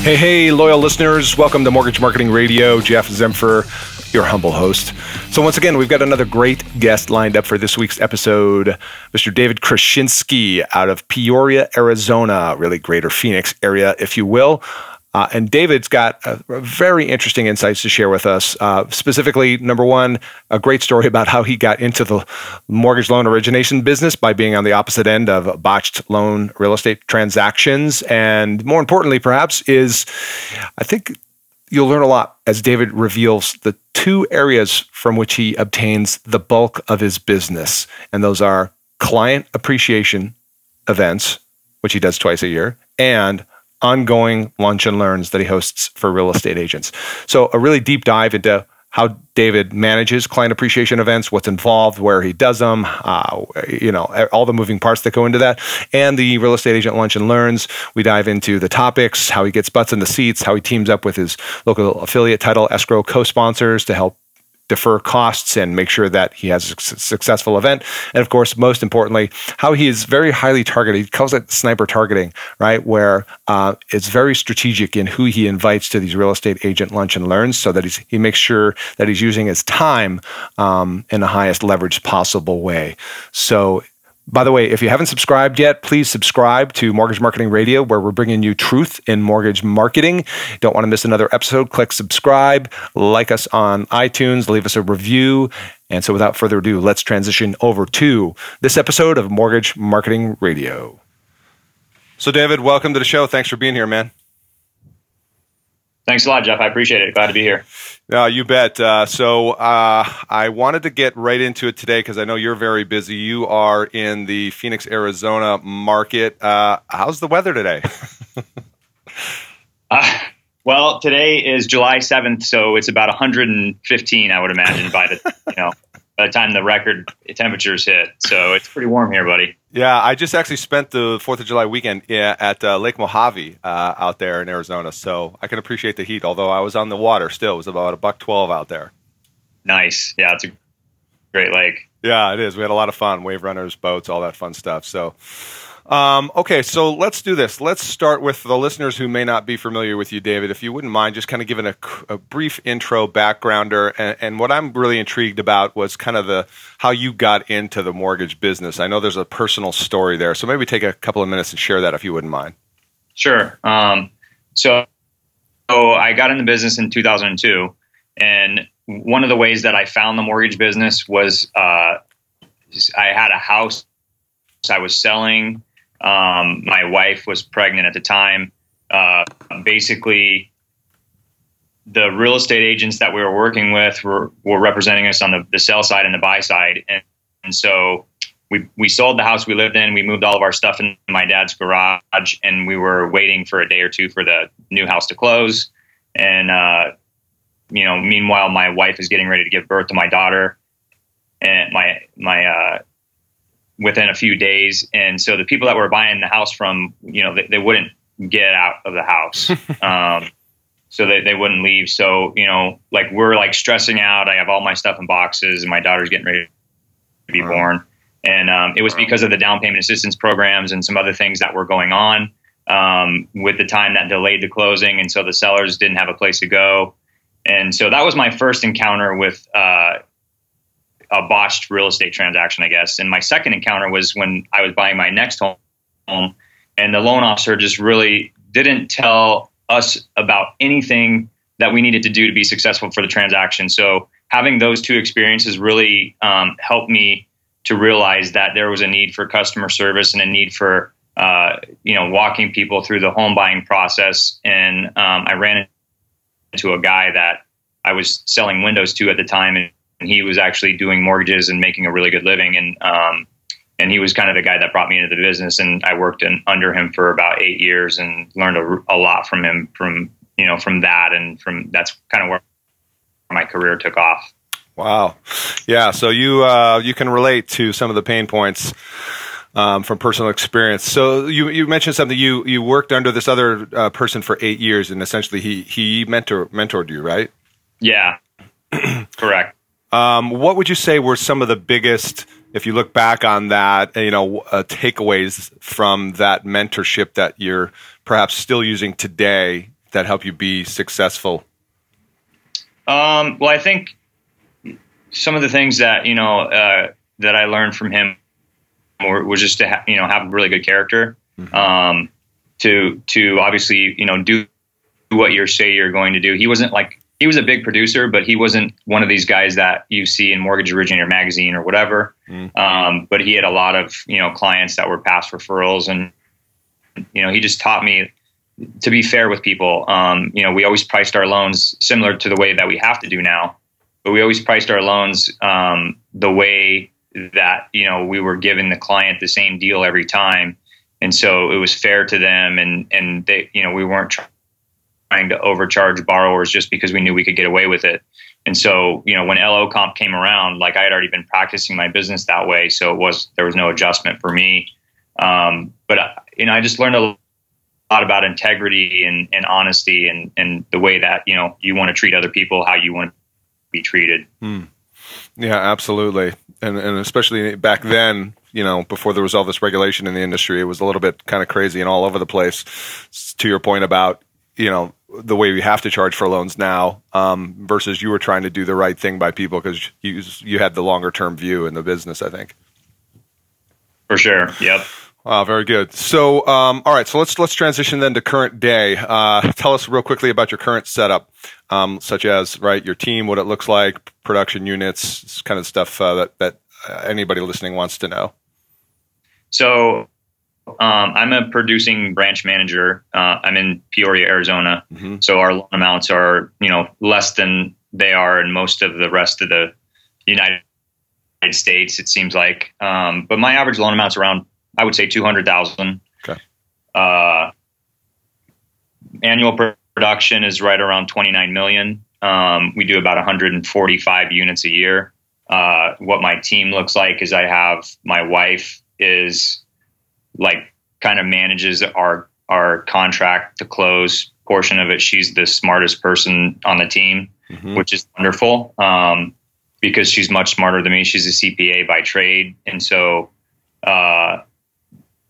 Hey, hey, loyal listeners, welcome to Mortgage Marketing Radio. Jeff Zempfer, your humble host. So, once again, we've got another great guest lined up for this week's episode Mr. David Krasinski out of Peoria, Arizona, really greater Phoenix area, if you will. Uh, and David's got a, a very interesting insights to share with us. Uh, specifically, number one, a great story about how he got into the mortgage loan origination business by being on the opposite end of botched loan real estate transactions. And more importantly, perhaps, is I think you'll learn a lot as David reveals the two areas from which he obtains the bulk of his business. And those are client appreciation events, which he does twice a year, and ongoing lunch and learns that he hosts for real estate agents. So, a really deep dive into how David manages client appreciation events, what's involved, where he does them, uh, you know, all the moving parts that go into that, and the real estate agent lunch and learns. We dive into the topics, how he gets butts in the seats, how he teams up with his local affiliate title escrow co-sponsors to help defer costs and make sure that he has a successful event. And of course, most importantly, how he is very highly targeted. He calls it sniper targeting, right? Where uh, it's very strategic in who he invites to these real estate agent lunch and learns so that he's, he makes sure that he's using his time um, in the highest leverage possible way. So by the way, if you haven't subscribed yet, please subscribe to Mortgage Marketing Radio, where we're bringing you truth in mortgage marketing. Don't want to miss another episode. Click subscribe, like us on iTunes, leave us a review. And so, without further ado, let's transition over to this episode of Mortgage Marketing Radio. So, David, welcome to the show. Thanks for being here, man. Thanks a lot, Jeff. I appreciate it. Glad to be here. Yeah, you bet. Uh, so uh, I wanted to get right into it today because I know you're very busy. You are in the Phoenix, Arizona market. Uh, how's the weather today? Uh, well, today is July 7th, so it's about 115, I would imagine, by the you know by the time the record temperatures hit. So it's pretty warm here, buddy. Yeah, I just actually spent the Fourth of July weekend at uh, Lake Mojave uh, out there in Arizona, so I can appreciate the heat. Although I was on the water, still it was about a buck twelve out there. Nice. Yeah, it's a great lake. Yeah, it is. We had a lot of fun, wave runners, boats, all that fun stuff. So. Um, okay, so let's do this. Let's start with the listeners who may not be familiar with you, David. If you wouldn't mind just kind of giving a, a brief intro backgrounder, and, and, what I'm really intrigued about was kind of the how you got into the mortgage business. I know there's a personal story there, so maybe take a couple of minutes and share that if you wouldn't mind. Sure. Um, so, so I got in the business in 2002, and one of the ways that I found the mortgage business was uh, I had a house I was selling um, my wife was pregnant at the time. Uh, basically, the real estate agents that we were working with were, were representing us on the, the sell side and the buy side. And, and so we, we sold the house we lived in. We moved all of our stuff in my dad's garage, and we were waiting for a day or two for the new house to close. And, uh, you know, meanwhile, my wife is getting ready to give birth to my daughter. And my, my, uh, within a few days. And so the people that were buying the house from, you know, they, they wouldn't get out of the house. um, so they, they wouldn't leave. So, you know, like we're like stressing out. I have all my stuff in boxes and my daughter's getting ready to be born. And um, it was because of the down payment assistance programs and some other things that were going on um, with the time that delayed the closing. And so the sellers didn't have a place to go. And so that was my first encounter with uh, a botched real estate transaction, I guess. And my second encounter was when I was buying my next home, and the loan officer just really didn't tell us about anything that we needed to do to be successful for the transaction. So having those two experiences really um, helped me to realize that there was a need for customer service and a need for uh, you know walking people through the home buying process. And um, I ran into a guy that I was selling windows to at the time, and he was actually doing mortgages and making a really good living. And um, and he was kind of the guy that brought me into the business and i worked in, under him for about eight years and learned a, a, lot from him from you know from that and from that's kind of where my career took off wow yeah so you uh, you can relate to some of the pain points um, from personal experience. So you, you mentioned something. You you worked under this other uh, person for eight years, and essentially he he mentor mentored you, right? Yeah, correct. Um, what would you say were some of the biggest if you look back on that, you know, uh, takeaways from that mentorship that you're perhaps still using today that help you be successful? Um, well, I think some of the things that you know uh, that I learned from him were, was just to ha- you know have a really good character, mm-hmm. um, to to obviously you know do what you say you're going to do. He wasn't like he was a big producer, but he wasn't one of these guys that you see in Mortgage Originator magazine or whatever. Mm. Um, but he had a lot of you know clients that were past referrals, and you know he just taught me to be fair with people. Um, you know, we always priced our loans similar to the way that we have to do now, but we always priced our loans um, the way that you know we were giving the client the same deal every time, and so it was fair to them, and and they you know we weren't trying to overcharge borrowers just because we knew we could get away with it. And so, you know, when LO comp came around, like I had already been practicing my business that way, so it was there was no adjustment for me. Um, but you know, I just learned a lot about integrity and, and honesty and and the way that you know you want to treat other people, how you want to be treated. Hmm. Yeah, absolutely, and and especially back then, you know, before there was all this regulation in the industry, it was a little bit kind of crazy and all over the place. To your point about you know the way we have to charge for loans now um, versus you were trying to do the right thing by people because you you had the longer term view in the business. I think. For sure. Yep. Wow, very good. So, um, all right, so let's let's transition then to current day. Uh, tell us real quickly about your current setup, um, such as right your team, what it looks like, production units, kind of stuff uh, that that uh, anybody listening wants to know. So, um, I'm a producing branch manager. Uh, I'm in Peoria, Arizona. Mm-hmm. So our loan amounts are, you know, less than they are in most of the rest of the United States. It seems like, um, but my average loan amount's around, I would say, two hundred thousand. Okay. Uh, annual production is right around twenty nine million. Um, we do about 145 units a year. Uh, what my team looks like is I have my wife is like kind of manages our our contract to close portion of it. She's the smartest person on the team, mm-hmm. which is wonderful um, because she's much smarter than me. She's a CPA by trade, and so uh,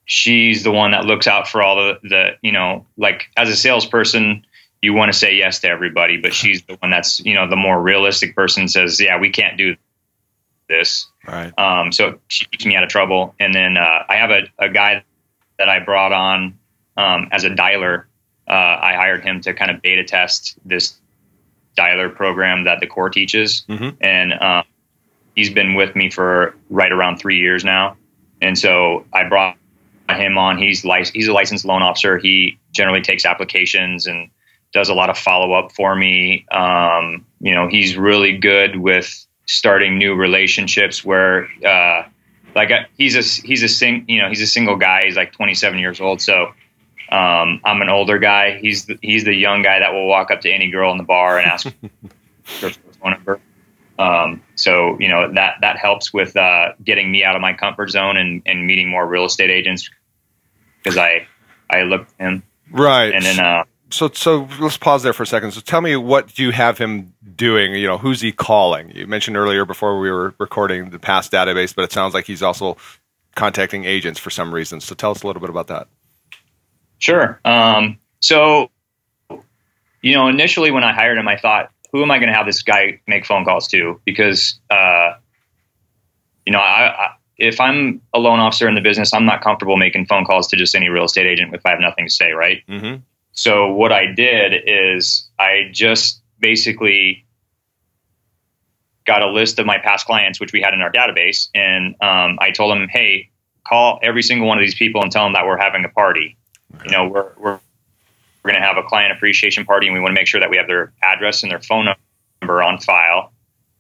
she's the one that looks out for all the the you know like as a salesperson. You want to say yes to everybody, but she's the one that's you know the more realistic person. Says, "Yeah, we can't do this." Right. Um, so she keeps me out of trouble. And then uh, I have a, a guy that I brought on um, as a dialer. Uh, I hired him to kind of beta test this dialer program that the core teaches, mm-hmm. and um, he's been with me for right around three years now. And so I brought him on. He's lic- he's a licensed loan officer. He generally takes applications and does a lot of follow up for me. Um, you know, he's really good with starting new relationships where uh, like uh, he's a he's a sing you know he's a single guy. He's like 27 years old. So um, I'm an older guy. He's the, he's the young guy that will walk up to any girl in the bar and ask for phone number. Um, so you know that that helps with uh, getting me out of my comfort zone and, and meeting more real estate agents because I I look at him. Right. And then uh, so so let's pause there for a second. So tell me what you have him doing. You know, who's he calling? You mentioned earlier before we were recording the past database, but it sounds like he's also contacting agents for some reason. So tell us a little bit about that. Sure. Um, so, you know, initially when I hired him, I thought, who am I going to have this guy make phone calls to? Because, uh, you know, I, I, if I'm a loan officer in the business, I'm not comfortable making phone calls to just any real estate agent if I have nothing to say, right? Mm-hmm. So what I did is I just basically got a list of my past clients, which we had in our database, and um, I told them, "Hey, call every single one of these people and tell them that we're having a party. Okay. You know, we're we're we're going to have a client appreciation party, and we want to make sure that we have their address and their phone number on file,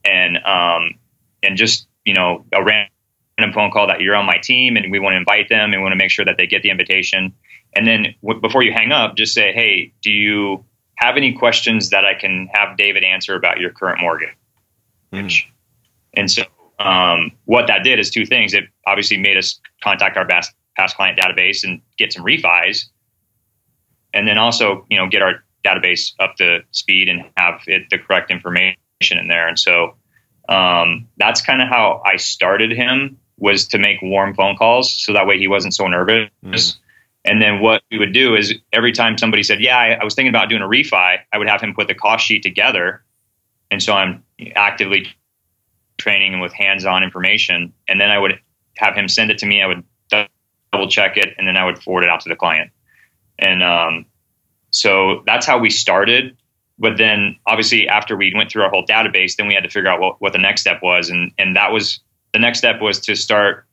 and um, and just you know a random phone call that you're on my team, and we want to invite them, and we want to make sure that they get the invitation." And then w- before you hang up, just say, hey, do you have any questions that I can have David answer about your current mortgage? Mm. And so um, what that did is two things. It obviously made us contact our past, past client database and get some refis. And then also, you know, get our database up to speed and have it the correct information in there. And so um, that's kind of how I started him was to make warm phone calls so that way he wasn't so nervous. Mm. And then what we would do is every time somebody said, "Yeah, I, I, was thinking about doing a refi," I would have him put the cost sheet together. And so I'm actively training him with hands-on information, and then I would have him send it to me. I would double check it, and then I would forward it out to the client. And um, so that's how we started. But then, obviously, after we went through our whole database, then we had to figure out what, what the next step was, and and that was the next step was to start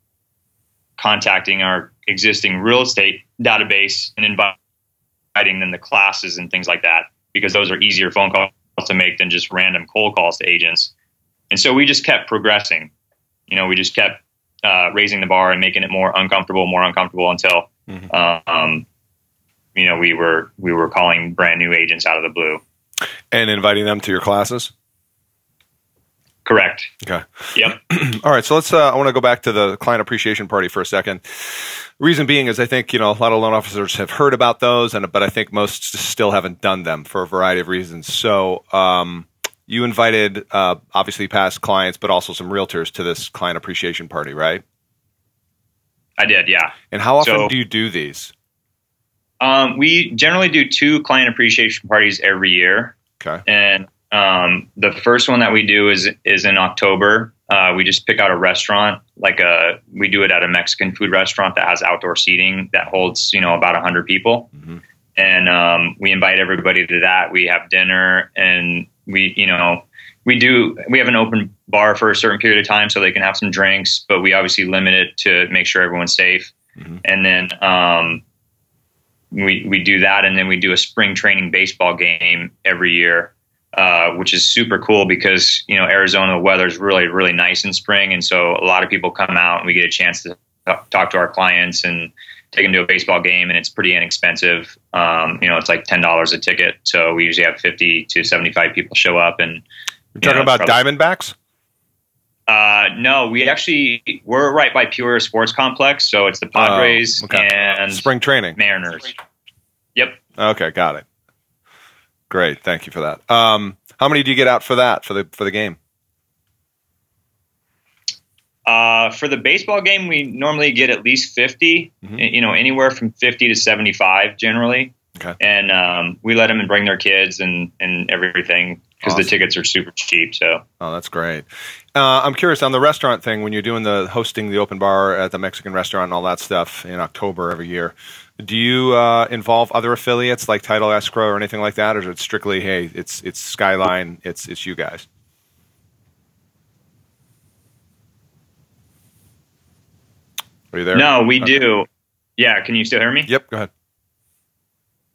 contacting our existing real estate database and inviting them to classes and things like that because those are easier phone calls to make than just random cold calls to agents. And so we just kept progressing. You know, we just kept uh, raising the bar and making it more uncomfortable, more uncomfortable until, mm-hmm. um, you know, we were we were calling brand new agents out of the blue and inviting them to your classes. Correct. Okay. Yep. All right. So let's. Uh, I want to go back to the client appreciation party for a second. Reason being is I think you know a lot of loan officers have heard about those, and but I think most still haven't done them for a variety of reasons. So um, you invited uh, obviously past clients, but also some realtors to this client appreciation party, right? I did. Yeah. And how often so, do you do these? Um, we generally do two client appreciation parties every year. Okay. And um, the first one that we do is is in October. Uh, we just pick out a restaurant, like a we do it at a Mexican food restaurant that has outdoor seating that holds you know about hundred people, mm-hmm. and um, we invite everybody to that. We have dinner and we you know we do we have an open bar for a certain period of time so they can have some drinks, but we obviously limit it to make sure everyone's safe. Mm-hmm. And then um, we we do that, and then we do a spring training baseball game every year uh, which is super cool because you know Arizona weather is really really nice in spring, and so a lot of people come out and we get a chance to talk to our clients and take them to a baseball game, and it's pretty inexpensive. Um, you know, it's like ten dollars a ticket, so we usually have fifty to seventy five people show up. And you're talking know, about probably, Diamondbacks. Uh, no, we actually we're right by Peoria Sports Complex, so it's the Padres oh, okay. and spring training Mariners. Yep. Okay, got it. Great, thank you for that. Um, how many do you get out for that for the for the game? Uh, for the baseball game, we normally get at least 50, mm-hmm. you know, anywhere from 50 to 75 generally. Okay. And um, we let them bring their kids and, and everything because awesome. the tickets are super cheap. So. Oh, that's great. Uh, I'm curious on the restaurant thing when you're doing the hosting the open bar at the Mexican restaurant and all that stuff in October every year. Do you uh, involve other affiliates like Title Escrow or anything like that, or is it strictly hey, it's it's Skyline, it's it's you guys? Are you there? No, we okay. do. Yeah, can you still hear me? Yep, go ahead.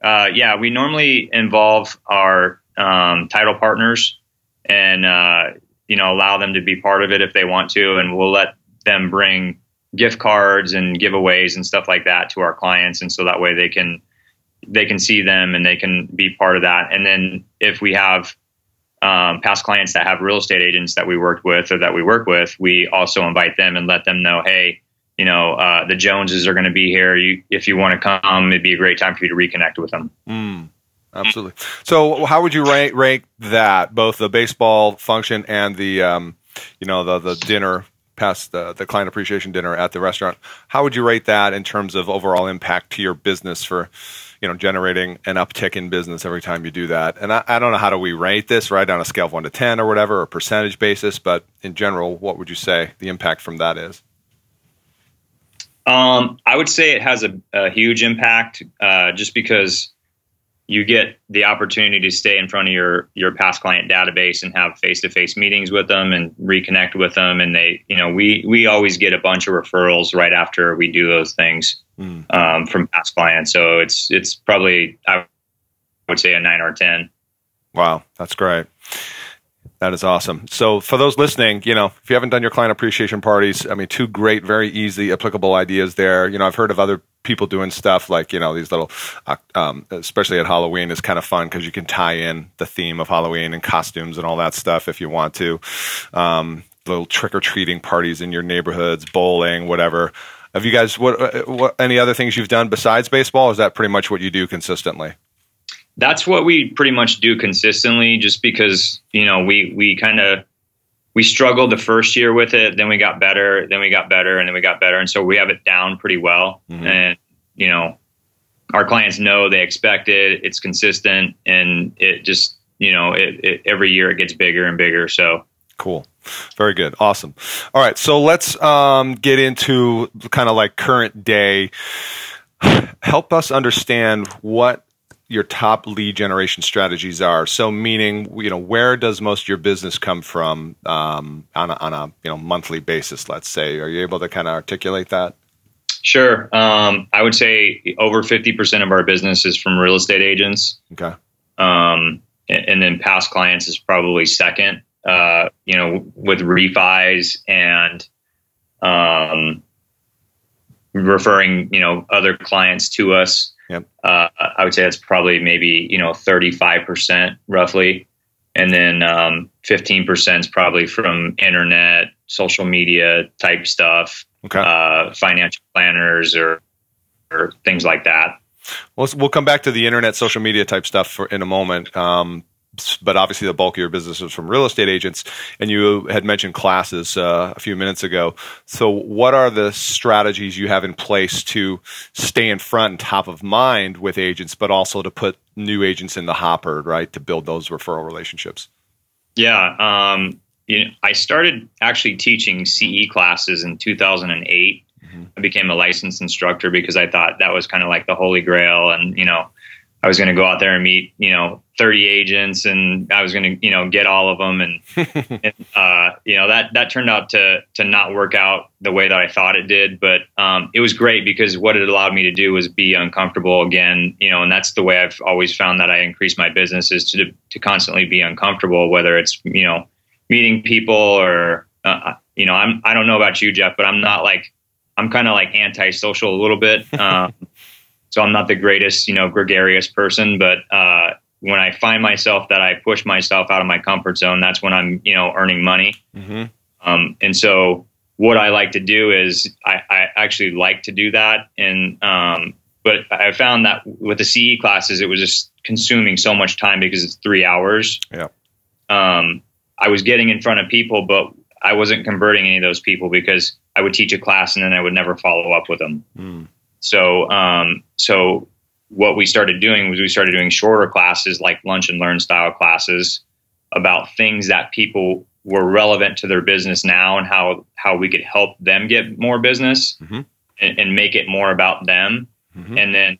Uh, yeah, we normally involve our um, title partners and uh, you know allow them to be part of it if they want to, and we'll let them bring gift cards and giveaways and stuff like that to our clients and so that way they can they can see them and they can be part of that and then if we have um, past clients that have real estate agents that we worked with or that we work with we also invite them and let them know hey you know uh, the joneses are going to be here you, if you want to come it'd be a great time for you to reconnect with them mm. absolutely. So, how would you rank rank that both the baseball function and the um, you know the the dinner past the the client appreciation dinner at the restaurant? How would you rate that in terms of overall impact to your business for you know generating an uptick in business every time you do that? And I, I don't know how do we rate this right on a scale of one to ten or whatever, or percentage basis, but in general, what would you say the impact from that is? Um, I would say it has a, a huge impact, uh, just because you get the opportunity to stay in front of your your past client database and have face to face meetings with them and reconnect with them. And they, you know, we we always get a bunch of referrals right after we do those things mm. um, from past clients. So it's it's probably I would say a nine or ten. Wow, that's great. That is awesome. So, for those listening, you know, if you haven't done your client appreciation parties, I mean, two great, very easy, applicable ideas there. You know, I've heard of other people doing stuff like, you know, these little, uh, um, especially at Halloween, is kind of fun because you can tie in the theme of Halloween and costumes and all that stuff if you want to. Um, little trick or treating parties in your neighborhoods, bowling, whatever. Have you guys what, uh, what any other things you've done besides baseball? is that pretty much what you do consistently? That's what we pretty much do consistently just because you know we we kind of we struggled the first year with it then we got better then we got better and then we got better and so we have it down pretty well. Mm-hmm. and you know our clients know they expect it it's consistent and it just you know it, it every year it gets bigger and bigger so. Cool. Very good. Awesome. All right so let's um, get into kind of like current day. Help us understand what your top lead generation strategies are. So, meaning, you know, where does most of your business come from um, on, a, on a you know monthly basis? Let's say, are you able to kind of articulate that? Sure. Um, I would say over fifty percent of our business is from real estate agents. Okay. Um, and, and, then past clients is probably second. Uh, you know, with refis and um, referring you know other clients to us Yep. Uh, I would say that's probably maybe you know 35 percent roughly, and then um, 15 percent is probably from internet, social media type stuff, okay. uh, financial planners or or things like that. We'll, we'll come back to the internet, social media type stuff for, in a moment. Um, but obviously the bulk of your business is from real estate agents and you had mentioned classes uh, a few minutes ago. So what are the strategies you have in place to stay in front and top of mind with agents but also to put new agents in the hopper right to build those referral relationships? Yeah um, you know, i started actually teaching ce classes in 2008 mm-hmm. i became a licensed instructor because i thought that was kind of like the holy grail and you know I was going to go out there and meet, you know, 30 agents and I was going to, you know, get all of them. And, and uh, you know, that, that turned out to, to not work out the way that I thought it did. But um, it was great because what it allowed me to do was be uncomfortable again, you know, and that's the way I've always found that I increase my business is to, to constantly be uncomfortable, whether it's, you know, meeting people or, uh, you know, I'm, I don't know about you, Jeff, but I'm not like, I'm kind of like antisocial a little bit. Um, so I'm not the greatest, you know, gregarious person, but uh, when I find myself that I push myself out of my comfort zone, that's when I'm, you know, earning money. Mm-hmm. Um, and so what I like to do is I, I actually like to do that. And, um, but I found that with the CE classes, it was just consuming so much time because it's three hours. Yeah. Um, I was getting in front of people, but I wasn't converting any of those people because I would teach a class and then I would never follow up with them. Mm. So, um, so what we started doing was we started doing shorter classes, like lunch and learn style classes, about things that people were relevant to their business now and how how we could help them get more business mm-hmm. and, and, make it more about them. Mm-hmm. And then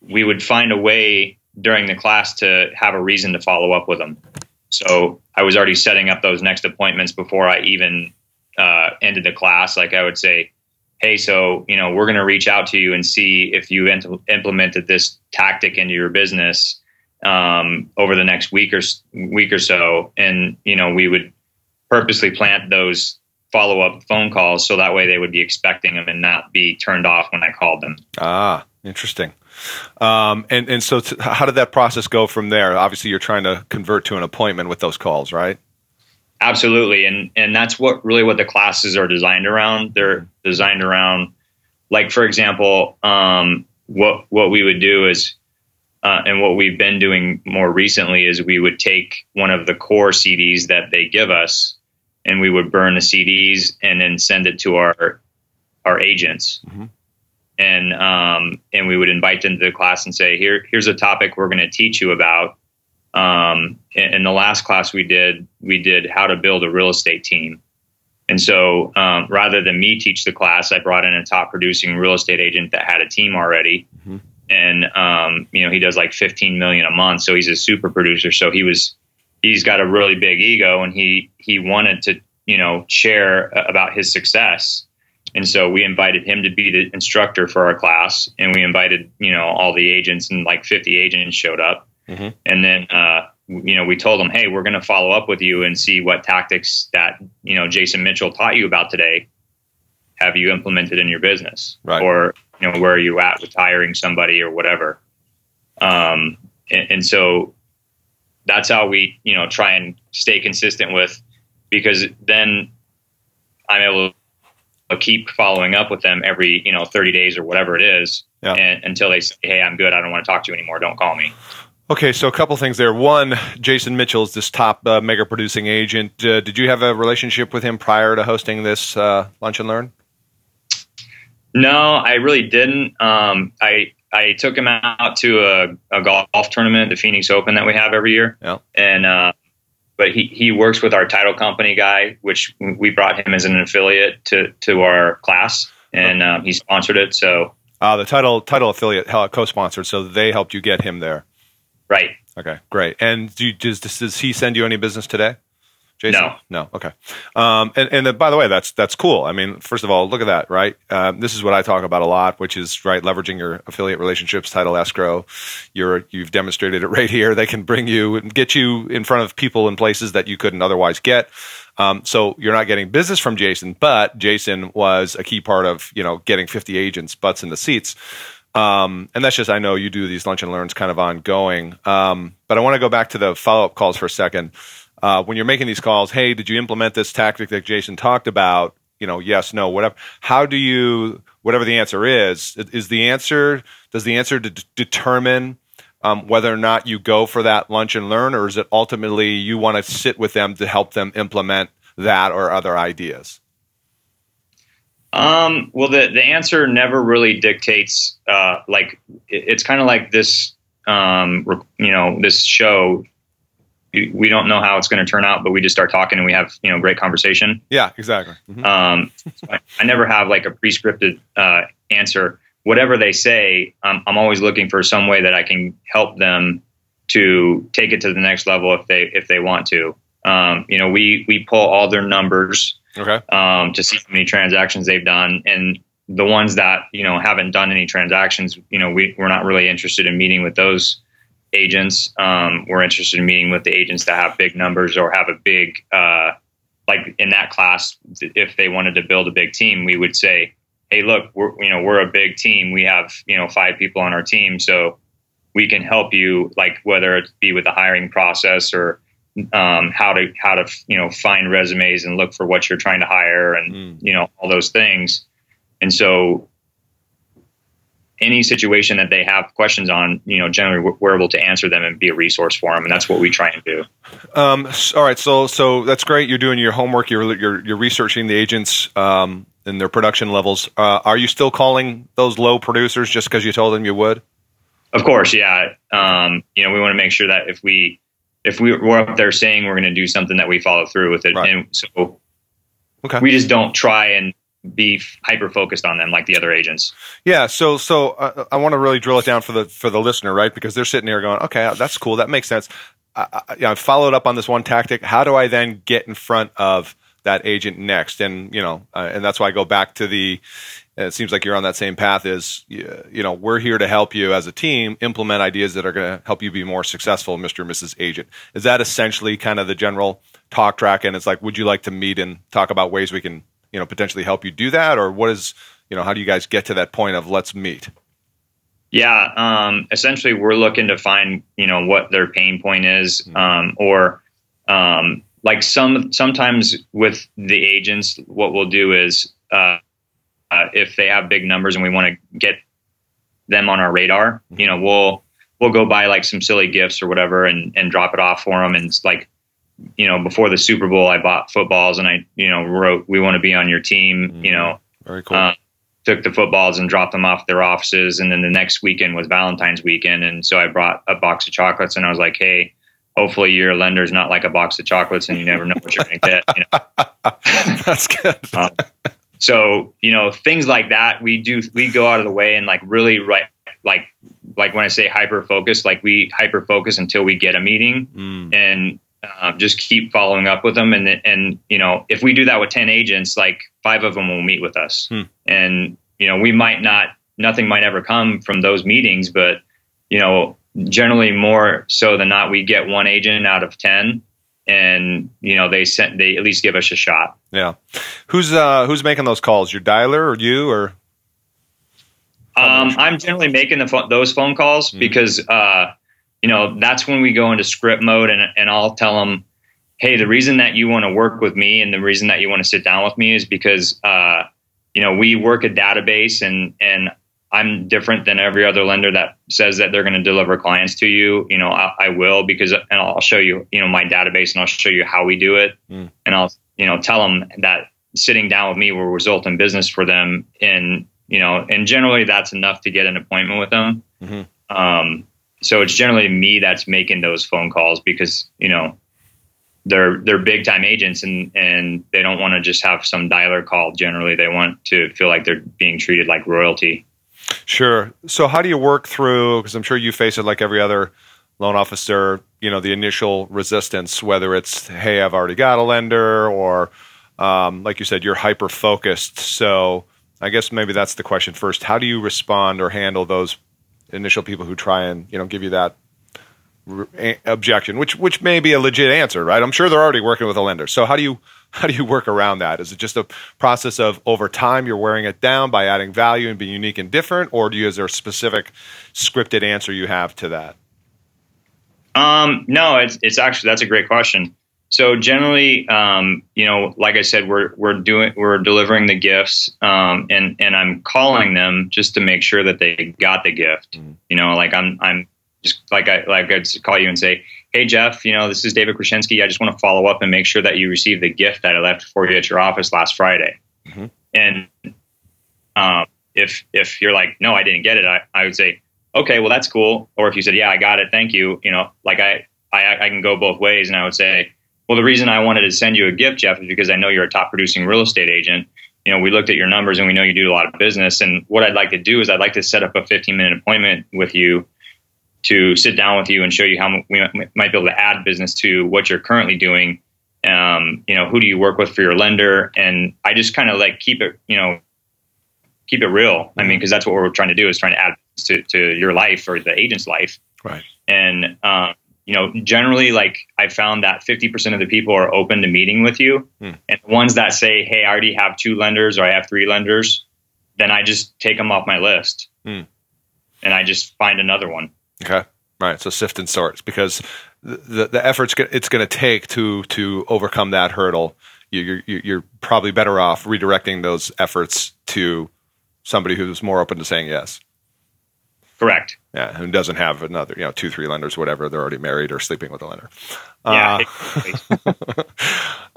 we would find a way during the class to have a reason to follow up with them. So I was already setting up those next appointments before I even uh, ended the class. Like I would say, hey, so you know we're going to reach out to you and see if you ent- implemented this tactic into your business um, over the next week or week or so, and you know we would purposely plant those follow up phone calls so that way they would be expecting them and not be turned off when I called them. Ah, interesting. Um, and and so, t- how did that process go from there? Obviously, you're trying to convert to an appointment with those calls, right? Absolutely, and and that's what really what the classes are designed around. They're designed around, like for example, um, what what we would do is Uh, and what we've been doing more recently is we would take one of the core CDs that they give us, and we would burn the CDs and then send it to our our agents. Mm-hmm. And um, and we would invite them to the class and say, here here's a topic we're going to teach you about. Um, in, the last class we did, we did how to build a real estate team. And so um, rather than me teach the class, I brought in a top producing real estate agent that had a team already. Mm-hmm and um, you know he does like 15 million a month so he's a super producer so he was he's got a really big ego and he he wanted to you know share about his success and so we invited him to be the instructor for our class and we invited you know all the agents and like 50 agents showed up mm-hmm. and then uh, you know we told them hey we're going to follow up with you and see what tactics that you know jason mitchell taught you about today have you implemented in your business right. or you know where are you at with hiring somebody or whatever um, and, and, so that's how we you know try and stay consistent with because then i'm able to keep following up with them every you know 30 days or whatever it is yeah. and, until they say hey i'm good i don't want to talk to you anymore don't call me Okay, so a couple things there. One, Jason Mitchell is this top uh, mega producing agent. Uh, did you have a relationship with him prior to hosting this uh, lunch and learn? No, I really didn't. Um, I I took him out to a, a, golf tournament, the Phoenix Open that we have every year. Yeah. And uh, but he he works with our title company guy, which we brought him as an affiliate to to our class, and um, he sponsored it. So. Uh, the title title affiliate co-sponsored, so they helped you get him there. Right. Okay, great. And do you, does does he send you any business today? Jason? No, no. Okay. Um, and and the, by the way, that's that's cool. I mean, first of all, look at that, right? Um, this is what I talk about a lot, which is right leveraging your affiliate relationships, title escrow. You're you've demonstrated it right here. They can bring you and get you in front of people in places that you couldn't otherwise get. Um, so you're not getting business from Jason, but Jason was a key part of you know getting 50 agents butts in the seats. Um, and that's just I know you do these lunch and learns kind of ongoing. Um, but I want to go back to the follow up calls for a second uh, when you're making these calls, hey, did you implement this tactic that Jason talked about? You know, yes, no, whatever. How do you, whatever the answer is, is the answer, does the answer de- determine um, whether or not you go for that lunch and learn, or is it ultimately you want to sit with them to help them implement that or other ideas? Um, well, the, the answer never really dictates, uh, like, it, it's kind of like this, um, you know, this show we don't know how it's going to turn out, but we just start talking and we have you know great conversation. Yeah, exactly. Mm-hmm. Um, so I, I, never have like a pre-scripted uh, answer. Whatever they say, I'm always looking for some way that I can help them to take it to the next level if they if they want to. Um, you know, we we pull all their numbers okay. um, to see how many transactions they've done, and the ones that you know haven't done any transactions, you know, we we're not really interested in meeting with those agents. Um, we're interested in meeting with the agents that have big numbers or have a big, uh, like in that class, if they wanted to build a big team, we would say, "Hey, look, we're you know we're a big team. We have you know five people on our team, so we can help you, like whether it be with the hiring process or." Um, how to how to you know find resumes and look for what you're trying to hire and mm. you know all those things and so any situation that they have questions on, you know, generally we're able to answer them and be a resource for them, and that's what we try and do. Um, all right, so so that's great. You're doing your homework. You're you're, you're researching the agents um, and their production levels. Uh, are you still calling those low producers just because you told them you would? Of course, yeah. Um, you know, we want to make sure that if we if we, we're up there saying we're going to do something, that we follow through with it. Right. And so okay. we just don't try and be hyper focused on them like the other agents. Yeah, so so uh, I want to really drill it down for the for the listener, right? Because they're sitting here going, "Okay, that's cool. That makes sense." I, I, you know, I followed up on this one tactic. How do I then get in front of that agent next? And you know, uh, and that's why I go back to the. It seems like you're on that same path. Is you know, we're here to help you as a team implement ideas that are going to help you be more successful, Mr. and Mrs. Agent. Is that essentially kind of the general talk track? And it's like, would you like to meet and talk about ways we can you know potentially help you do that or what is you know how do you guys get to that point of let's meet yeah um, essentially we're looking to find you know what their pain point is mm-hmm. um, or um, like some sometimes with the agents what we'll do is uh, uh, if they have big numbers and we want to get them on our radar you know we'll we'll go buy like some silly gifts or whatever and and drop it off for them and it's like you know before the super bowl i bought footballs and i you know wrote we want to be on your team mm-hmm. you know. Very cool. Uh, took the footballs and dropped them off their offices. And then the next weekend was valentine's weekend. And so i brought a box of chocolates and i was like hey hopefully your lender's not like a box of chocolates and you never know what you're going to get you know? that's good um, so you know things like that we do we go out of the way and like really right like like when I say hyper focus, like we hyper focus until we get a meeting mm. and uh, just keep following up with them. And and you know if we do that with ten agents, like five of them will meet with us, mm. and you know we might not nothing might ever come from those meetings, but you know generally more so than not we get one agent out of ten and you know they sent they at least give us a shot. Yeah. Who's uh who's making those calls? Your dialer or you or? Um, I'm generally making the those phone calls mm-hmm. because uh, you know that's when we go into script mode, and and I'll tell them, hey, the reason that you want to work with me and the reason that you want to sit down with me is because uh, you know we work a database, and and I'm different than every other lender that says that they're going to deliver clients to you. You know, I, I, will because, and I'll show you, you know, my database, and I'll show you how we do it, mm. and I'll, you know, tell them that sitting down with me will result in business for them in you know, and generally that's enough to get an appointment with them. Mm-hmm. Um, so it's generally me that's making those phone calls because you know they're they're big time agents and and they don't want to just have some dialer call. Generally, they want to feel like they're being treated like royalty. Sure. So how do you work through? Because I'm sure you face it like every other loan officer. You know, the initial resistance, whether it's hey, I've already got a lender, or um, like you said, you're hyper focused. So I guess maybe that's the question first. How do you respond or handle those initial people who try and you know give you that objection, which which may be a legit answer, right? I'm sure they're already working with a lender. So how do you how do you work around that? Is it just a process of over time you're wearing it down by adding value and being unique and different, or do you is there a specific scripted answer you have to that? Um, no, it's it's actually that's a great question. So generally, um, you know, like I said, we're we're doing we're delivering the gifts, um, and and I'm calling them just to make sure that they got the gift. Mm-hmm. You know, like I'm I'm just like I like I'd call you and say, hey Jeff, you know, this is David Krasinski. I just want to follow up and make sure that you received the gift that I left for you at your office last Friday. Mm-hmm. And um, if if you're like, no, I didn't get it, I, I would say, okay, well that's cool. Or if you said, yeah, I got it, thank you. You know, like I I, I can go both ways, and I would say well, the reason I wanted to send you a gift, Jeff, is because I know you're a top producing real estate agent. You know, we looked at your numbers and we know you do a lot of business. And what I'd like to do is I'd like to set up a 15 minute appointment with you to sit down with you and show you how we might be able to add business to what you're currently doing. Um, you know, who do you work with for your lender? And I just kind of like keep it, you know, keep it real. I mean, because that's what we're trying to do is trying to add to, to your life or the agent's life. Right. And um, you know, generally, like I found that 50% of the people are open to meeting with you. Hmm. And the ones that say, hey, I already have two lenders or I have three lenders, then I just take them off my list hmm. and I just find another one. Okay. Right. So sift and sort because the, the, efforts it's going to take to, to overcome that hurdle. You, you're, you're probably better off redirecting those efforts to somebody who's more open to saying yes. Correct. Yeah, who doesn't have another, you know, two, three lenders, whatever. They're already married or sleeping with a lender. Yeah. Uh,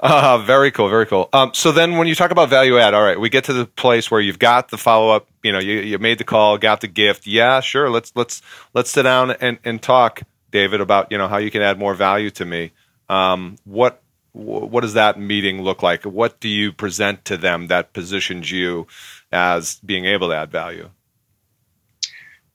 uh, very cool, very cool. Um, so then, when you talk about value add, all right, we get to the place where you've got the follow up. You know, you, you made the call, got the gift. Yeah, sure. Let's let's let's sit down and and talk, David, about you know how you can add more value to me. Um, what what does that meeting look like? What do you present to them that positions you as being able to add value?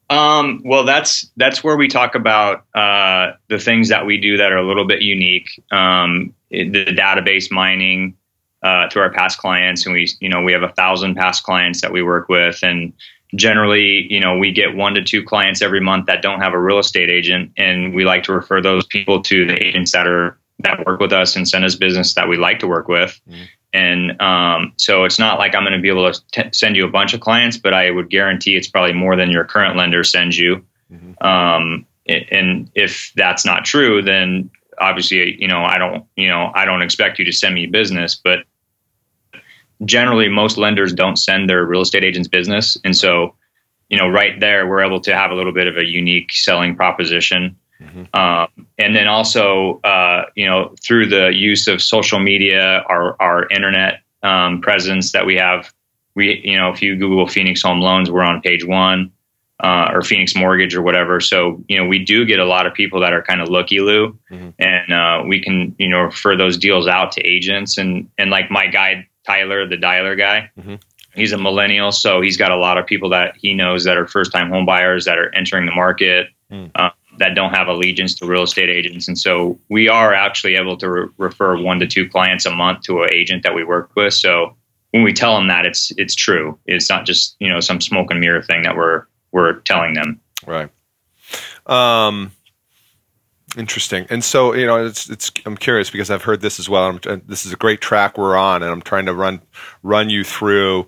Um, well, that's that's where we talk about uh, the things that we do that are a little bit unique. Um, the database mining uh, to our past clients, and we you know we have a thousand past clients that we work with, and generally you know we get one to two clients every month that don't have a real estate agent, and we like to refer those people to the agents that are that work with us and send us business that we like to work with. Mm-hmm. And um, so it's not like I'm going to be able to t- send you a bunch of clients, but I would guarantee it's probably more than your current lender sends you. Mm-hmm. Um, and if that's not true, then obviously, you know, I don't, you know, I don't expect you to send me business, but generally most lenders don't send their real estate agents business. And so you know, right there, we're able to have a little bit of a unique selling proposition. Mm-hmm. Um, and then also, uh, you know, through the use of social media, our our internet um, presence that we have, we you know, if you Google Phoenix Home Loans, we're on page one, uh, or Phoenix Mortgage or whatever. So you know, we do get a lot of people that are kind of looky loo, mm-hmm. and uh, we can you know refer those deals out to agents and and like my guy Tyler, the dialer guy. Mm-hmm he's a millennial, so he's got a lot of people that he knows that are first time home buyers that are entering the market. Mm. Uh, that don't have allegiance to real estate agents. And so we are actually able to re- refer one to two clients a month to an agent that we work with. So when we tell them that it's it's true, it's not just you know some smoke and mirror thing that we're we're telling them. Right. Um, interesting. And so you know, it's it's I'm curious because I've heard this as well. I'm, this is a great track we're on, and I'm trying to run run you through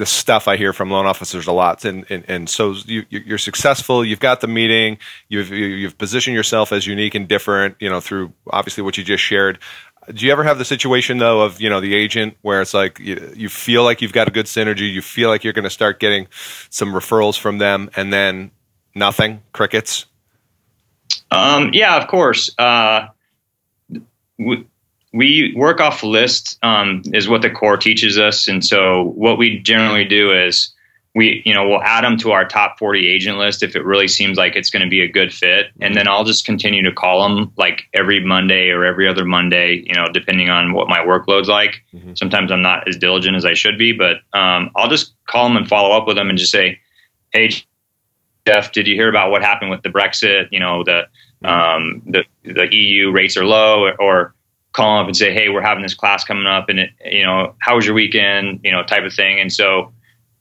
the stuff I hear from loan officers a lot. And, and, and so you, you're successful. You've got the meeting. You've, you've positioned yourself as unique and different, you know, through obviously what you just shared. Do you ever have the situation though of, you know, the agent where it's like you, you feel like you've got a good synergy. You feel like you're going to start getting some referrals from them and then nothing, crickets? Um, yeah, of course. Uh, work off list um, is what the core teaches us. And so what we generally do is we you know we'll add them to our top 40 agent list if it really seems like it's going to be a good fit. And then i'll just continue to call them like every monday or every other monday you know depending on what my workload's like. Mm-hmm. sometimes i'm not as diligent as i should be but um, i'll just call them and follow up with them and just say hey jeff did you hear about what happened with the brexit? You know the um, the, the eu rates are low or, or call up and say, "Hey, we're having this class coming up, and it, you know, how was your weekend?" You know, type of thing. And so,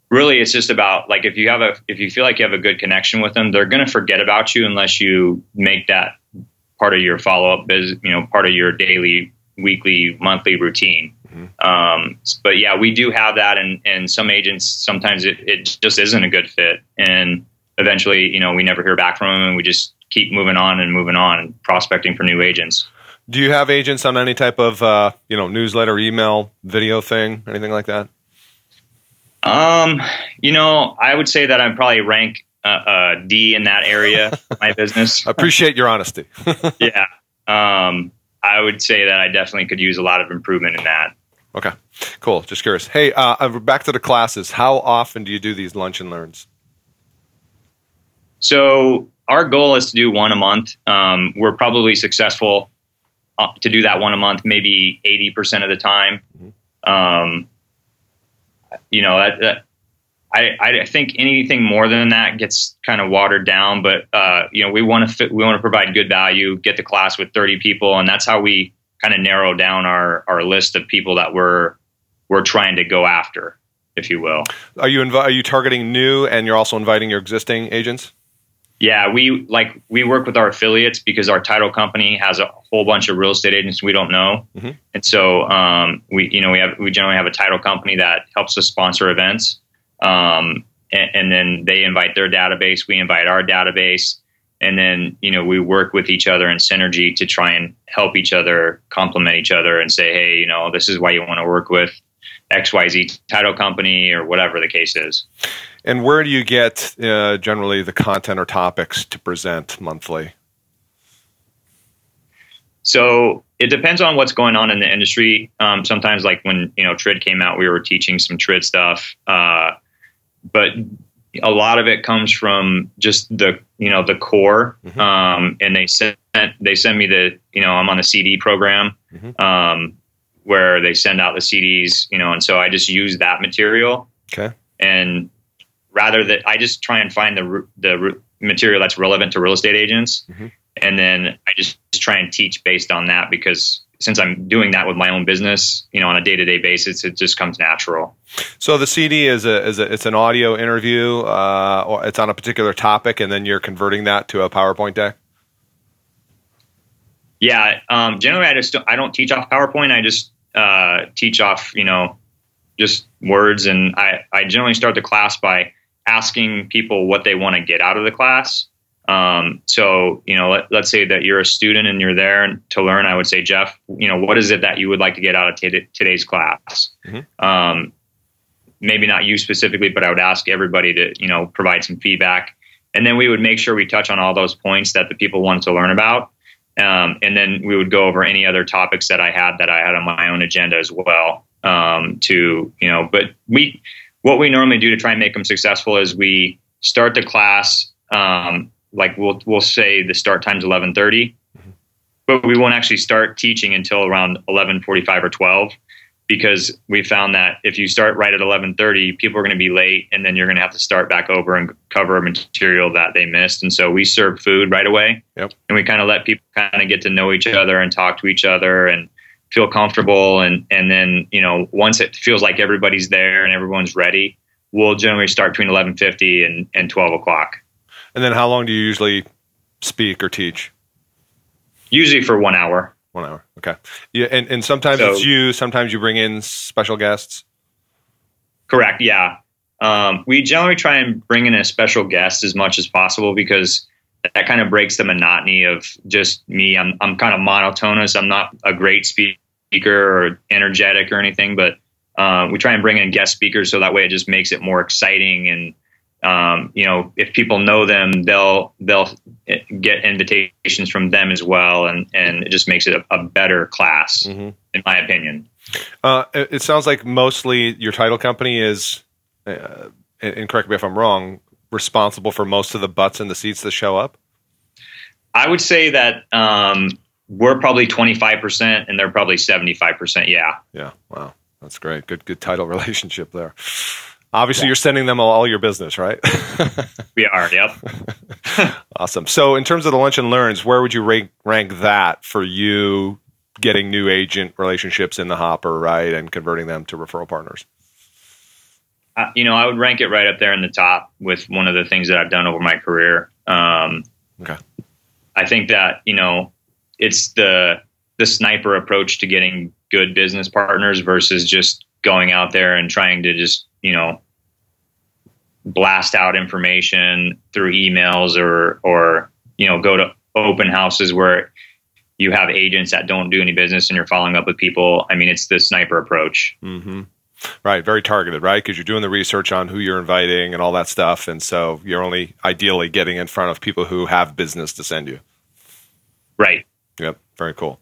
really, it's just about like if you have a if you feel like you have a good connection with them, they're going to forget about you unless you make that part of your follow up business. You know, part of your daily, weekly, monthly routine. Mm-hmm. Um, but yeah, we do have that, and and some agents sometimes it, it just isn't a good fit, and eventually, you know, we never hear back from them, and we just keep moving on and moving on and prospecting for new agents. Do you have agents on any type of uh, you know newsletter, email, video thing, anything like that? Um, you know, I would say that I'm probably rank uh, uh, D in that area. my business. I appreciate your honesty. yeah. Um, I would say that I definitely could use a lot of improvement in that. Okay, cool. Just curious. Hey, uh, uh back to the classes. How often do you do these lunch and learns? So our goal is to do one a month. Um, we're probably successful to do that one a month, maybe 80% of the time. Mm-hmm. Um, you know, that, that, I, I think anything more than that gets kind of watered down, but, uh, you know, we want to we want to provide good value, get the class with 30 people. And that's how we kind of narrow down our, our list of people that we're, we're trying to go after, if you will. Are you, inv- are you targeting new and you're also inviting your existing agents? Yeah, we like we work with our affiliates because our title company has a whole bunch of real estate agents we don't know, mm-hmm. and so um, we you know we have we generally have a title company that helps us sponsor events, um, and, and, then they invite their database, we invite our database, and then you know we work with each other in synergy to try and help each other complement each other and say, hey, you know this is why you want to work with XYZ title company or whatever the case is. And where do you get uh, generally the content or topics to present monthly? So it depends on what's going on in the industry. Um, sometimes, like when you know TRID came out, we were teaching some TRID stuff, uh, but a lot of it comes from just the you know the core. Mm-hmm. Um, and they sent they send me the you know I'm on the CD program mm-hmm. um, where they send out the CDs, you know, and so I just use that material. Okay. And rather that I just try and find the the material that's relevant to real estate agents, mm-hmm. and then I just, just try and teach based on that because since I'm doing that with my own business, you know, on a day to day basis, it just comes natural. So the CD is a is a it's an audio interview, uh, or it's on a particular topic, and then you're converting that to a PowerPoint deck. Yeah, um, generally I just don't, I don't teach off PowerPoint. I just uh, teach off you know just words, and I I generally start the class by asking people what they want to get out of the class. Um, so, you know, let, us say that you're a student and you're there to learn. I would say, Jeff, you know, what is it that you would like to get out of t- today's class? Mm-hmm. Um, maybe not you specifically, but I would ask everybody to, you know, provide some feedback. And then we would make sure we touch on all those points that the people want to learn about. Um, and then we would go over any other topics that I had that I had on my own agenda as well. Um, to, you know, but we, what we normally do to try and make them successful is we start the class, um, like we'll, we'll say the start time's 1130, but we won't actually start teaching until around 1145 or 12 because we found that if you start right at 11:30, people are going to be late, and then you're going to have to start back over and cover material that they missed. And so we serve food right away, Yep. and we kind of let people kind of get to know each other and talk to each other and feel comfortable. And and then you know once it feels like everybody's there and everyone's ready, we'll generally start between 11:50 and and 12 o'clock. And then how long do you usually speak or teach? Usually for one hour. One hour. Okay. Yeah, and, and sometimes So- it's you, sometimes you bring in special guests. Correct. Yeah. Um, we generally try and bring in a special guest as much as possible because that kind of breaks the monotony of just me. I'm I'm kind of monotonous. I'm not a great speaker or energetic or anything, but uh, we try and bring in guest speakers so that way it just makes it more exciting and um, you know if people know them they'll they'll get invitations from them as well and and it just makes it a, a better class Mhm. in my opinion. Uh, it, it sounds like mostly your title company is, uh, and, and correct me if I'm wrong, responsible for most of the butts and the seats that show up. I would say that um, we're probably 25% and they're probably 75%. Yeah. Yeah. Wow. That's great. Good, good title relationship there. Obviously, you're sending them all, all your business, right? We are. Yep. awesome. So, in terms of the lunch and learns, where would you rank rank that for you getting new agent relationships in the hopper, right, and converting them to referral partners? Uh, you know, I would rank it right up there in the top with one of the things that I've done over my career. Um, Okay. I think that, you know, it's the, the sniper approach to getting good business partners versus just going out there and trying to just, you know, blast out information through emails or, or, you know, go to open houses where you have agents that don't do any business and you're following up with people. I mean, it's the sniper approach. Mm-hmm. Right, very targeted, right? Because you're doing the research on who you're inviting and all that stuff, and so you're only ideally getting in front of people who have business to send you. Right. Yep, very cool.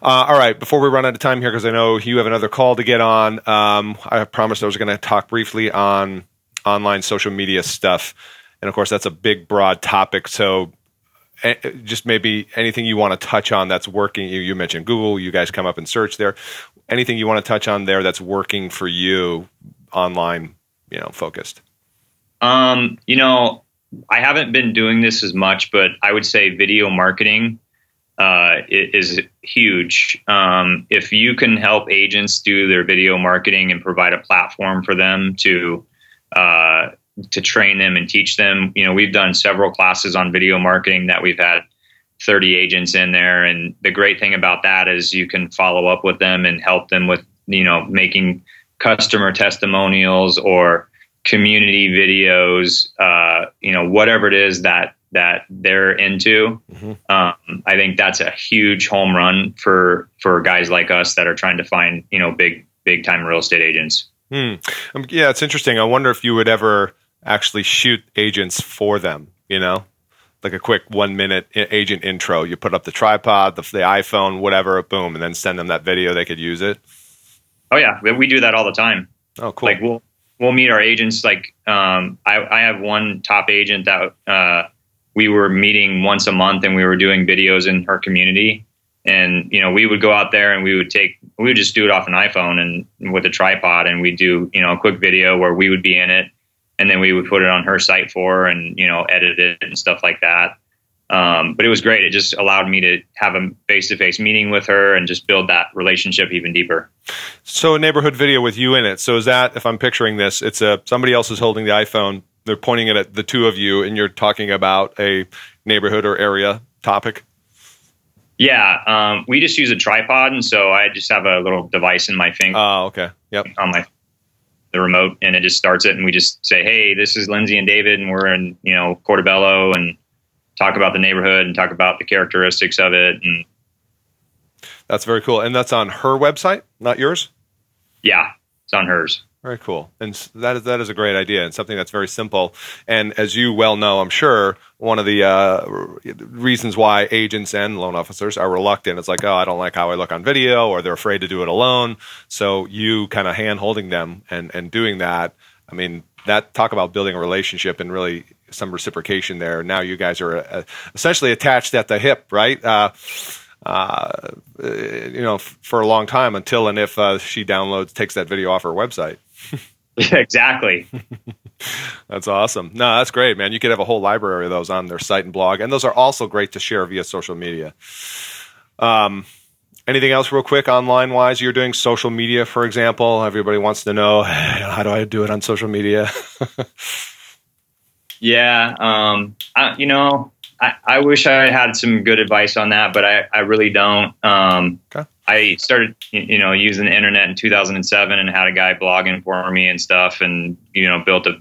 Uh, all right, before we run out of time here, because I know you have another call to get on, um, I promised I was going to talk briefly on online social media stuff, and of course that's a big, broad topic. So, eh, just maybe anything you want to touch on that's working. You, you mentioned Google. You guys come up and search there. Anything you want to touch on there that's working for you online, you know, focused. Um, you know, I haven't been doing this as much, but I would say video marketing uh, is huge. Um, if you can help agents do their video marketing and provide a platform for them to uh, to train them and teach them, you know, we've done several classes on video marketing that we've had 30 agents in there, and the great thing about that is you can follow up with them and help them with you know making customer testimonials or community videos, uh, you know, whatever it is that that they're into. Mhm. Um, I think that's a huge home run for for guys like us that are trying to find you know big big time real estate agents. Hmm. Um, yeah, it's interesting. I wonder if you would ever actually shoot agents for them. You know, like a quick one minute agent intro. You put up the tripod, the, the iPhone, whatever, boom, and then send them that video. They could use it. Oh yeah, we- we do that all the time. Oh, cool. Like we'll we'll meet our agents. Like um, I I have one top agent that uh, we were meeting once a month, and we were doing videos in her community. And you know, we would go out there and we would take we would just do it off an iPhone and with a tripod, and we'd do you know a quick video where we would be in it, and then we would put it on her site for her and you know edit it and stuff like that. Um, but it was great. It just allowed me to have a face to face meeting with her and just build that relationship even deeper. so a neighborhood video with you in it. So is that if I'm picturing this, it's a somebody else is holding the iPhone. They're pointing it at the two of you, and you're talking about a neighborhood or area topic. Yeah, um, we just use a tripod, and so I just have a little device in my finger Oh, okay. Yep. on my the remote, and it just starts it, and we just say, "Hey, this is Lindsay and David, and we're in you know Portobello, and talk about the neighborhood and talk about the characteristics of it, and That's very cool. And that's on her website, not yours. yeah, it's on hers. Very cool. And that is that is a great idea and something that's very simple. And as you well know, I'm sure one of the uh, reasons why agents and loan officers are reluctant is like, oh, I don't like how I look on video, or they're afraid to do it alone. So you kind of hand holding them and and doing that. I mean, that talk about building a relationship and really some reciprocation there. Now you guys are uh, essentially attached at the hip, right? Uh, uh, you know, f- for a long time until and if uh, she downloads, takes that video off her website. exactly. that's awesome. No, that's great, man. You could have a whole library of those on their site and blog, and those are also great to share via social media. Um, anything else, real quick, online wise? You're doing social media, for example. Everybody wants to know how do I do it on social media. yeah, um, I, you know, I, I wish I had some good advice on that, but I, I really don't. Um, okay. I started, you know, using the internet in 2007 and had a guy blogging for me and stuff, and you know, built a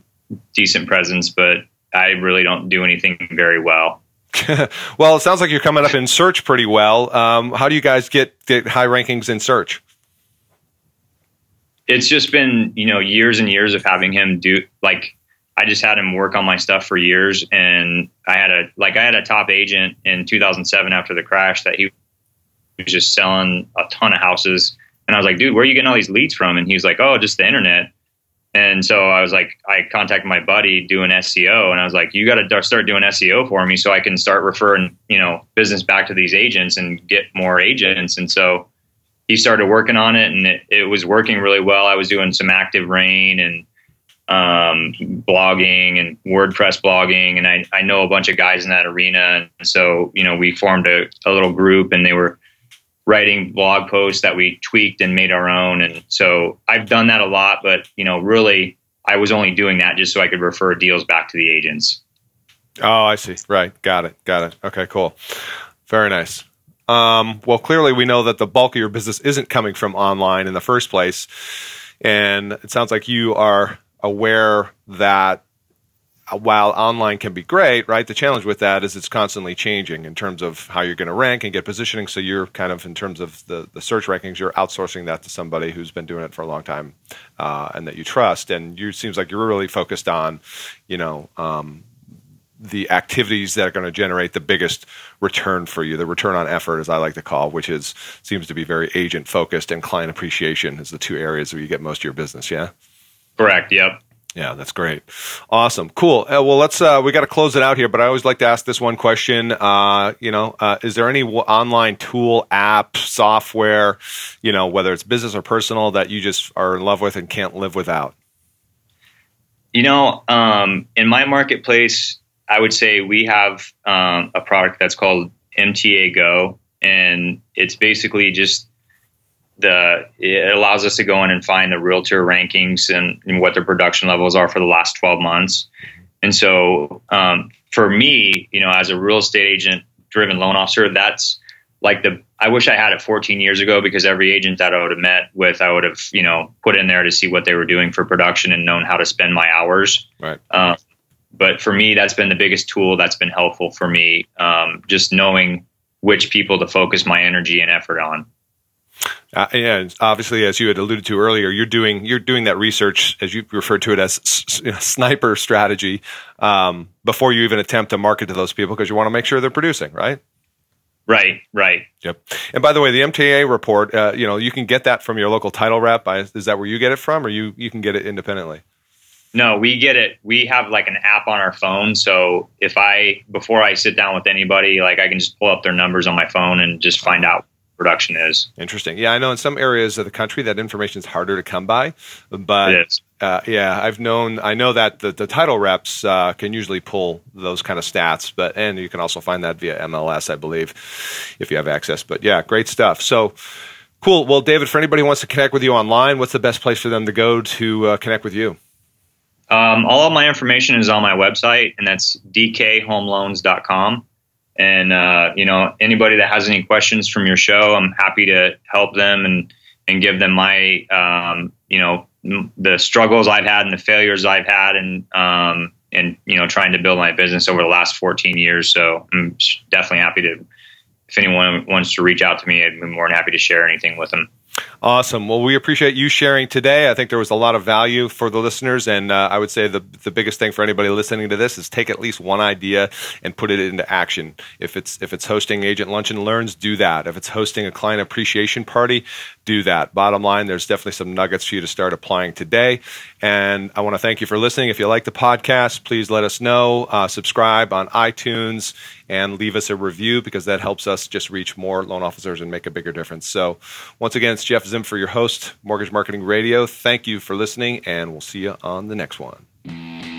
decent presence. But I really don't do anything very well. well, it sounds like you're coming up in search pretty well. Um, how do you guys get, get high rankings in search? It's just been, you know, years and years of having him do like I just had him work on my stuff for years, and I had a like I had a top agent in 2007 after the crash that he was just selling a ton of houses. And I was like, dude, where are you getting all these leads from? And he was like, oh, just the internet. And so I was like, I contacted my buddy doing SEO, and I was like, you got to start doing SEO for me so I can start referring, you know, business back to these agents and get more agents. And so he started working on it, and it, it was working really well. I was doing some ActiveRain and um, blogging and WordPress blogging, and I, I know a bunch of guys in that arena. And so, you know, we formed a, a little group, and they were writing blog posts that we tweaked and made our own. And so I've done that a lot, but you know, really I was only doing that just so I could refer deals back to the agents. Oh, I see. Right. Got it. Got it. Okay, cool. Very nice. Um, well, clearly we know that the bulk of your business isn't coming from online in the first place. And it sounds like you are aware that while online can be great, right? The challenge with that is it's constantly changing in terms of how you're going to rank and get positioning. So you're kind of in terms of the the search rankings, you're outsourcing that to somebody who's been doing it for a long time uh, and that you trust. And you seems like you're really focused on, you know. Um, the activities that are going to generate the biggest return for you, the return on effort, as I like to call, which is seems to be very agent focused and client appreciation is the two areas where you get most of your business. Yeah. Correct. Yep. Yeah, that's great. Awesome. Cool. Uh, well, let's, uh, we got to close it out here, but I always like to ask this one question. Uh, you know, uh, is there any w- online tool, app, software, you know, whether it's business or personal that you just are in love with and can't live without? You know, um, in my marketplace, I would say we have um, a product that's called MTA Go, and it's basically just the it allows us to go in and find the realtor rankings and, and what their production levels are for the last 12 months. And so um, for me, you know, as a real estate agent driven loan officer, that's like the I wish I had it 14 years ago because every agent that I would have met with, I would have you know put in there to see what they were doing for production and known how to spend my hours. Right. Um, but for me, that's been the biggest tool that's been helpful for me. Um, just knowing which people to focus my energy and effort on. Uh, and obviously, as you had alluded to earlier, you're doing you're doing that research, as you referred to it as s- sniper strategy, um, before you even attempt to market to those people because you want to make sure they're producing, right? Right, right. Yep. And by the way, the MTA report, uh, you know, you can get that from your local title rep. Is that where you get it from, or you you can get it independently? No, we get it. We have like an app on our phone. So if I, before I sit down with anybody, like I can just pull up their numbers on my phone and just find out production is. Interesting. Yeah, I know in some areas of the country that information is harder to come by, but uh, yeah, I've known. I know that the, the title reps uh, can usually pull those kind of stats, but and you can also find that via MLS, I believe, if you have access. But yeah, great stuff. So. Cool. Well, David, for anybody who wants to connect with you online, what's the best place for them to go to uh, connect with you? Um, all of my information is on my website, and that's dkhomeloans.com. And uh, you know, anybody that has any questions from your show, I'm happy to help them and and give them my um, you know the struggles I've had and the failures I've had, and um, and you know trying to build my business over the last 14 years. So I'm definitely happy to. If anyone wants to reach out to me, I'd be more than happy to share anything with them. Awesome. Well, we appreciate you sharing today. I think there was a lot of value for the listeners, and uh, I would say the the biggest thing for anybody listening to this is take at least one idea and put it into action. If it's if it's hosting agent lunch and learns, do that. If it's hosting a client appreciation party, do that. Bottom line, there's definitely some nuggets for you to start applying today. And I want to thank you for listening. If you like the podcast, please let us know. Uh, subscribe on iTunes and leave us a review because that helps us just reach more loan officers and make a bigger difference. So, once again, it's Jeff Zimmerman your host, Mortgage Marketing Radio. Thank you for listening, and we'll see you on the next one.